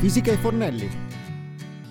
Fisica ai Fornelli.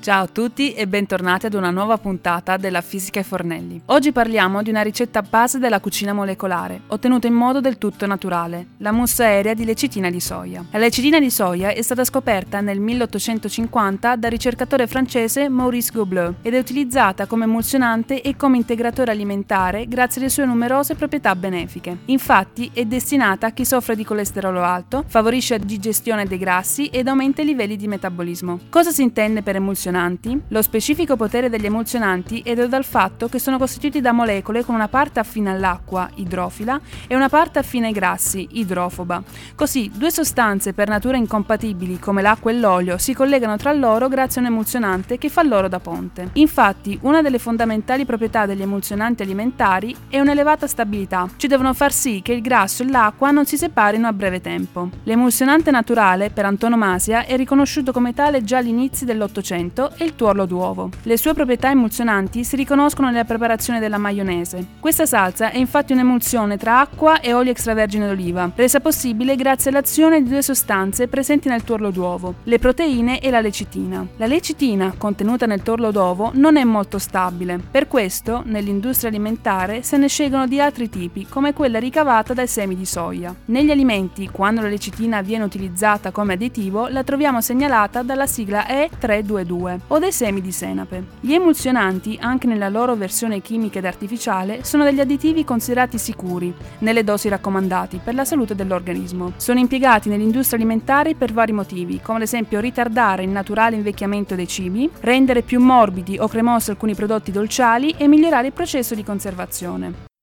Ciao a tutti e bentornati ad una nuova puntata della Fisica ai Fornelli. Oggi parliamo di una ricetta base della cucina molecolare, ottenuta in modo del tutto naturale, la mousse aerea di lecitina di soia. La lecitina di soia è stata scoperta nel 1850 dal ricercatore francese Maurice Goblet ed è utilizzata come emulsionante e come integratore alimentare grazie alle sue numerose proprietà benefiche. Infatti è destinata a chi soffre di colesterolo alto, favorisce la digestione dei grassi ed aumenta i livelli di metabolismo. Cosa si intende per emulsionante? Emulsionanti, lo specifico potere degli emulsionanti è dato dal fatto che sono costituiti da molecole con una parte affine all'acqua, idrofila, e una parte affine ai grassi, idrofoba. Così, due sostanze per natura incompatibili come l'acqua e l'olio si collegano tra loro grazie a un emulsionante che fa loro da ponte. Infatti, una delle fondamentali proprietà degli emulsionanti alimentari è un'elevata stabilità, cioè devono far sì che il grasso e l'acqua non si separino a breve tempo. L'emulsionante naturale, per antonomasia, è riconosciuto come tale già all'inizio dell'Ottocento e il tuorlo d'uovo. Le sue proprietà emulsionanti si riconoscono nella preparazione della maionese. Questa salsa è infatti un'emulsione tra acqua e olio extravergine d'oliva, resa possibile grazie all'azione di due sostanze presenti nel tuorlo d'uovo, le proteine e la lecitina. La lecitina, contenuta nel tuorlo d'uovo, non è molto stabile. Per questo, nell'industria alimentare se ne scelgono di altri tipi, come quella ricavata dai semi di soia. Negli alimenti, quando la lecitina viene utilizzata come additivo, la troviamo segnalata dalla sigla E322 o dei semi di senape. Gli emulsionanti, anche nella loro versione chimica ed artificiale, sono degli additivi considerati sicuri, nelle dosi raccomandati, per la salute dell'organismo. Sono impiegati nell'industria alimentare per vari motivi, come ad esempio ritardare il naturale invecchiamento dei cibi, rendere più morbidi o cremosi alcuni prodotti dolciali e migliorare il processo di conservazione.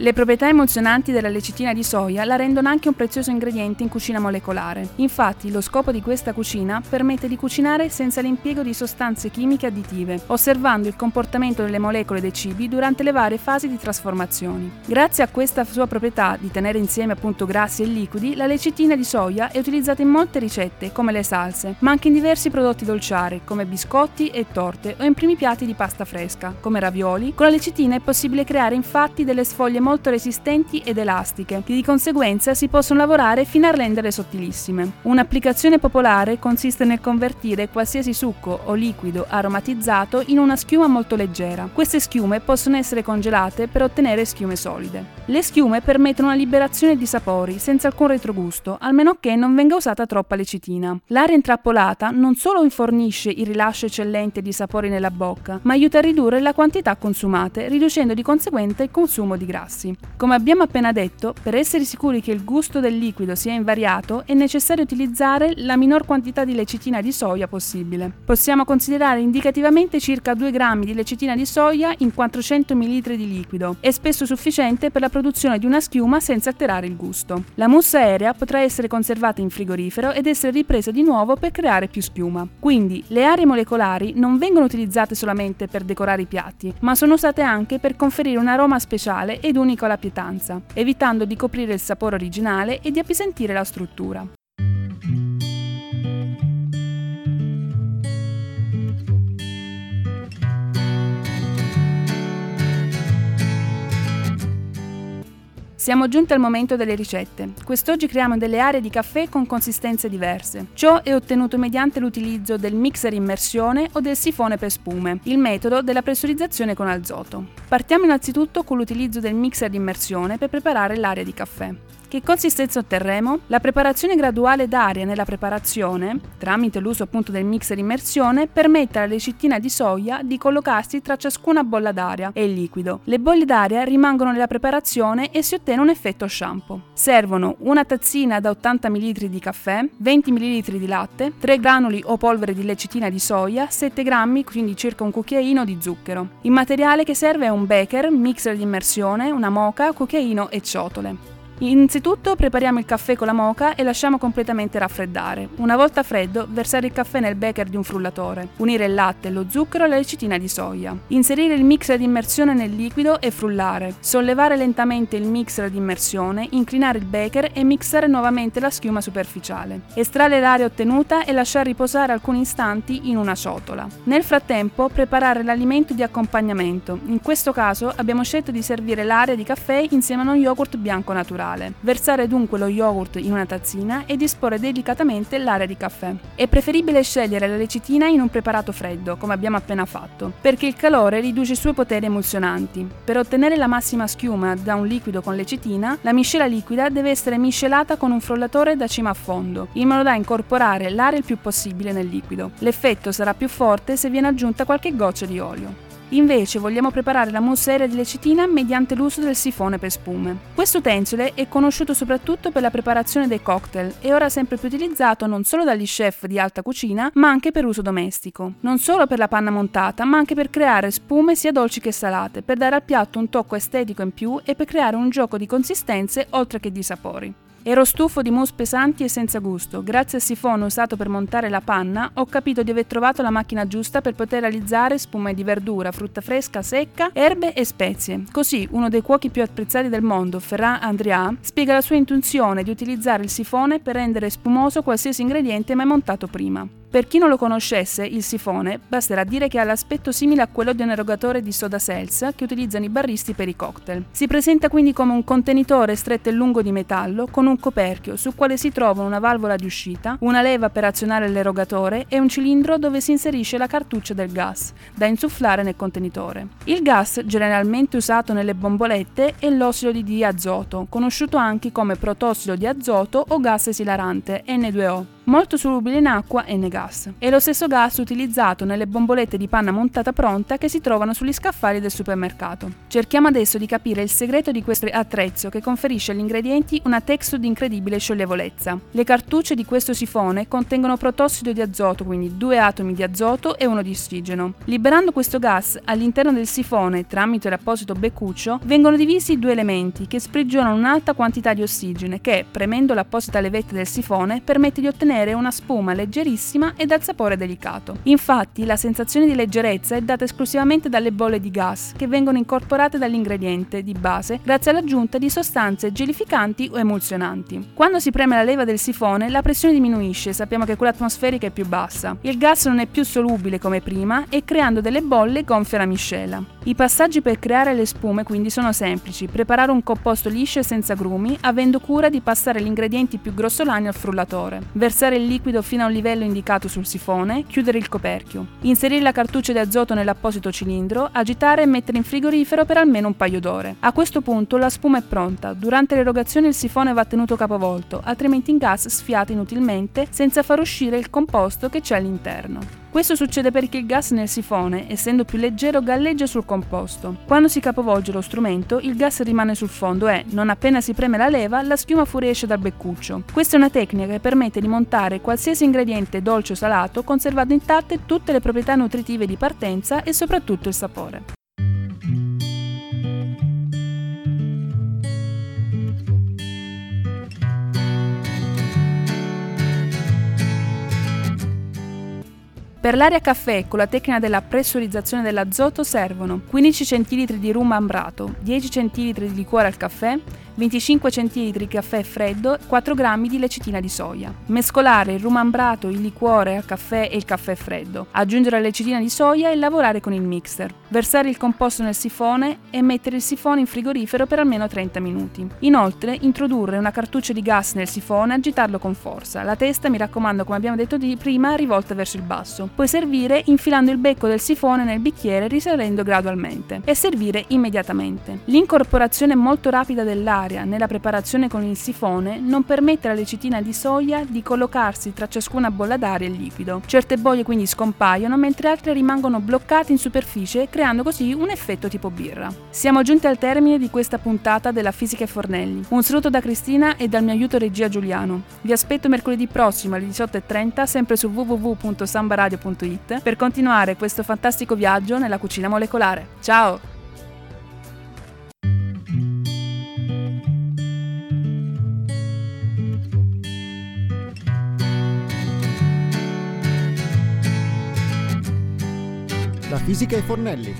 Le proprietà emozionanti della lecitina di soia la rendono anche un prezioso ingrediente in cucina molecolare. Infatti, lo scopo di questa cucina permette di cucinare senza l'impiego di sostanze chimiche additive, osservando il comportamento delle molecole dei cibi durante le varie fasi di trasformazioni. Grazie a questa sua proprietà di tenere insieme appunto grassi e liquidi, la lecitina di soia è utilizzata in molte ricette, come le salse, ma anche in diversi prodotti dolciari, come biscotti e torte, o in primi piatti di pasta fresca, come ravioli. Con la lecitina è possibile creare infatti delle sfoglie molto resistenti ed elastiche, che di conseguenza si possono lavorare fino a renderle sottilissime. Un'applicazione popolare consiste nel convertire qualsiasi succo o liquido aromatizzato in una schiuma molto leggera. Queste schiume possono essere congelate per ottenere schiume solide. Le schiume permettono una liberazione di sapori senza alcun retrogusto, almeno che non venga usata troppa lecitina. L'aria intrappolata non solo fornisce il rilascio eccellente di sapori nella bocca, ma aiuta a ridurre la quantità consumate, riducendo di conseguenza il consumo di grassi grassi. Come abbiamo appena detto, per essere sicuri che il gusto del liquido sia invariato è necessario utilizzare la minor quantità di lecitina di soia possibile. Possiamo considerare indicativamente circa 2 grammi di lecitina di soia in 400 ml di liquido, è spesso sufficiente per la produzione di una schiuma senza alterare il gusto. La mousse aerea potrà essere conservata in frigorifero ed essere ripresa di nuovo per creare più schiuma. Quindi le aree molecolari non vengono utilizzate solamente per decorare i piatti, ma sono usate anche per conferire un aroma speciale ed un unico alla pietanza, evitando di coprire il sapore originale e di appesantire la struttura. Siamo giunti al momento delle ricette. Quest'oggi creiamo delle aree di caffè con consistenze diverse. Ciò è ottenuto mediante l'utilizzo del mixer immersione o del sifone per spume, il metodo della pressurizzazione con azoto. Partiamo innanzitutto con l'utilizzo del mixer immersione per preparare l'area di caffè. Che consistenza otterremo? La preparazione graduale d'aria nella preparazione, tramite l'uso appunto del mixer immersione, permette alla lecittina di soia di collocarsi tra ciascuna bolla d'aria e il liquido. Le bolle d'aria rimangono nella preparazione e si ottiene un effetto shampoo. Servono una tazzina da 80 ml di caffè, 20 ml di latte, 3 granuli o polvere di lecitina di soia, 7 grammi, quindi circa un cucchiaino di zucchero. Il materiale che serve è un beker, mixer di immersione, una moca, cucchiaino e ciotole. Innanzitutto prepariamo il caffè con la moca e lasciamo completamente raffreddare. Una volta freddo, versare il caffè nel becker di un frullatore, unire il latte, lo zucchero e la lecitina di soia. Inserire il mixer di immersione nel liquido e frullare. Sollevare lentamente il mixer di immersione, inclinare il becker e mixare nuovamente la schiuma superficiale. Estrarre l'aria ottenuta e lasciare riposare alcuni istanti in una ciotola. Nel frattempo preparare l'alimento di accompagnamento. In questo caso abbiamo scelto di servire l'aria di caffè insieme a uno yogurt bianco naturale. Versare dunque lo yogurt in una tazzina e disporre delicatamente l'area di caffè. È preferibile scegliere la lecitina in un preparato freddo, come abbiamo appena fatto, perché il calore riduce i suoi poteri emulsionanti. Per ottenere la massima schiuma da un liquido con lecitina, la miscela liquida deve essere miscelata con un frullatore da cima a fondo, in modo da incorporare l'aria il più possibile nel liquido. L'effetto sarà più forte se viene aggiunta qualche goccia di olio. Invece vogliamo preparare la mousse di lecitina mediante l'uso del sifone per spume. Questo utensile è conosciuto soprattutto per la preparazione dei cocktail e ora sempre più utilizzato non solo dagli chef di alta cucina, ma anche per uso domestico. Non solo per la panna montata, ma anche per creare spume sia dolci che salate, per dare al piatto un tocco estetico in più e per creare un gioco di consistenze oltre che di sapori. Ero stufo di mousse pesanti e senza gusto. Grazie al sifone usato per montare la panna, ho capito di aver trovato la macchina giusta per poter realizzare spume di verdura, frutta fresca, secca, erbe e spezie. Così, uno dei cuochi più apprezzati del mondo, Ferran Andrià, spiega la sua intuizione di utilizzare il sifone per rendere spumoso qualsiasi ingrediente mai montato prima. Per chi non lo conoscesse, il sifone basterà dire che ha l'aspetto simile a quello di un erogatore di soda seltz che utilizzano i barristi per i cocktail. Si presenta quindi come un contenitore stretto e lungo di metallo con un coperchio sul quale si trovano una valvola di uscita, una leva per azionare l'erogatore e un cilindro dove si inserisce la cartuccia del gas, da insufflare nel contenitore. Il gas generalmente usato nelle bombolette è l'ossido di diazoto, conosciuto anche come protossido di azoto o gas esilarante N2O molto solubile in acqua e nei gas. È lo stesso gas utilizzato nelle bombolette di panna montata pronta che si trovano sugli scaffali del supermercato. Cerchiamo adesso di capire il segreto di questo attrezzo che conferisce agli ingredienti una texture di incredibile scioglievolezza. Le cartucce di questo sifone contengono protossido di azoto, quindi due atomi di azoto e uno di ossigeno. Liberando questo gas all'interno del sifone tramite l'apposito beccuccio, vengono divisi due elementi che sprigionano un'alta quantità di ossigeno che, premendo l'apposita levetta del sifone, permette di ottenere ottenere una spuma leggerissima e dal sapore delicato. Infatti, la sensazione di leggerezza è data esclusivamente dalle bolle di gas che vengono incorporate dall'ingrediente di base grazie all'aggiunta di sostanze gelificanti o emulsionanti. Quando si preme la leva del sifone, la pressione diminuisce, sappiamo che quella atmosferica è più bassa. Il gas non è più solubile come prima e creando delle bolle gonfia la miscela. I passaggi per creare le spume quindi sono semplici: preparare un composto liscio e senza grumi, avendo cura di passare gli ingredienti più grossolani al frullatore. Versare il liquido fino a un livello indicato sul sifone, chiudere il coperchio, inserire la cartuccia di azoto nell'apposito cilindro, agitare e mettere in frigorifero per almeno un paio d'ore. A questo punto la spuma è pronta. Durante l'erogazione il sifone va tenuto capovolto, altrimenti il gas sfiata inutilmente senza far uscire il composto che c'è all'interno. Questo succede perché il gas nel sifone, essendo più leggero, galleggia sul composto. Quando si capovolge lo strumento, il gas rimane sul fondo e, non appena si preme la leva, la schiuma fuoriesce dal beccuccio. Questa è una tecnica che permette di montare qualsiasi ingrediente dolce o salato conservando intatte tutte le proprietà nutritive di partenza e soprattutto il sapore. Per l'aria caffè con la tecnica della pressurizzazione dell'azoto servono 15 centilitri di rum ambrato, 10 centilitri di liquore al caffè, 25 cl di caffè freddo e 4 g di lecitina di soia. Mescolare il rum ambrato, il liquore al caffè e il caffè freddo. Aggiungere la lecitina di soia e lavorare con il mixer. Versare il composto nel sifone e mettere il sifone in frigorifero per almeno 30 minuti. Inoltre, introdurre una cartuccia di gas nel sifone e agitarlo con forza. La testa, mi raccomando, come abbiamo detto di prima, rivolta verso il basso. Puoi servire infilando il becco del sifone nel bicchiere risalendo gradualmente e servire immediatamente. L'incorporazione molto rapida dell'aria nella preparazione con il sifone non permette alla lecitina di soia di collocarsi tra ciascuna bolla d'aria e il liquido. Certe bolle quindi scompaiono mentre altre rimangono bloccate in superficie creando così un effetto tipo birra. Siamo giunti al termine di questa puntata della Fisica e Fornelli. Un saluto da Cristina e dal mio aiuto regia Giuliano. Vi aspetto mercoledì prossimo alle 18.30 sempre su www.cucinamedica.it per continuare questo fantastico viaggio nella cucina molecolare. Ciao! La Fisica e Fornelli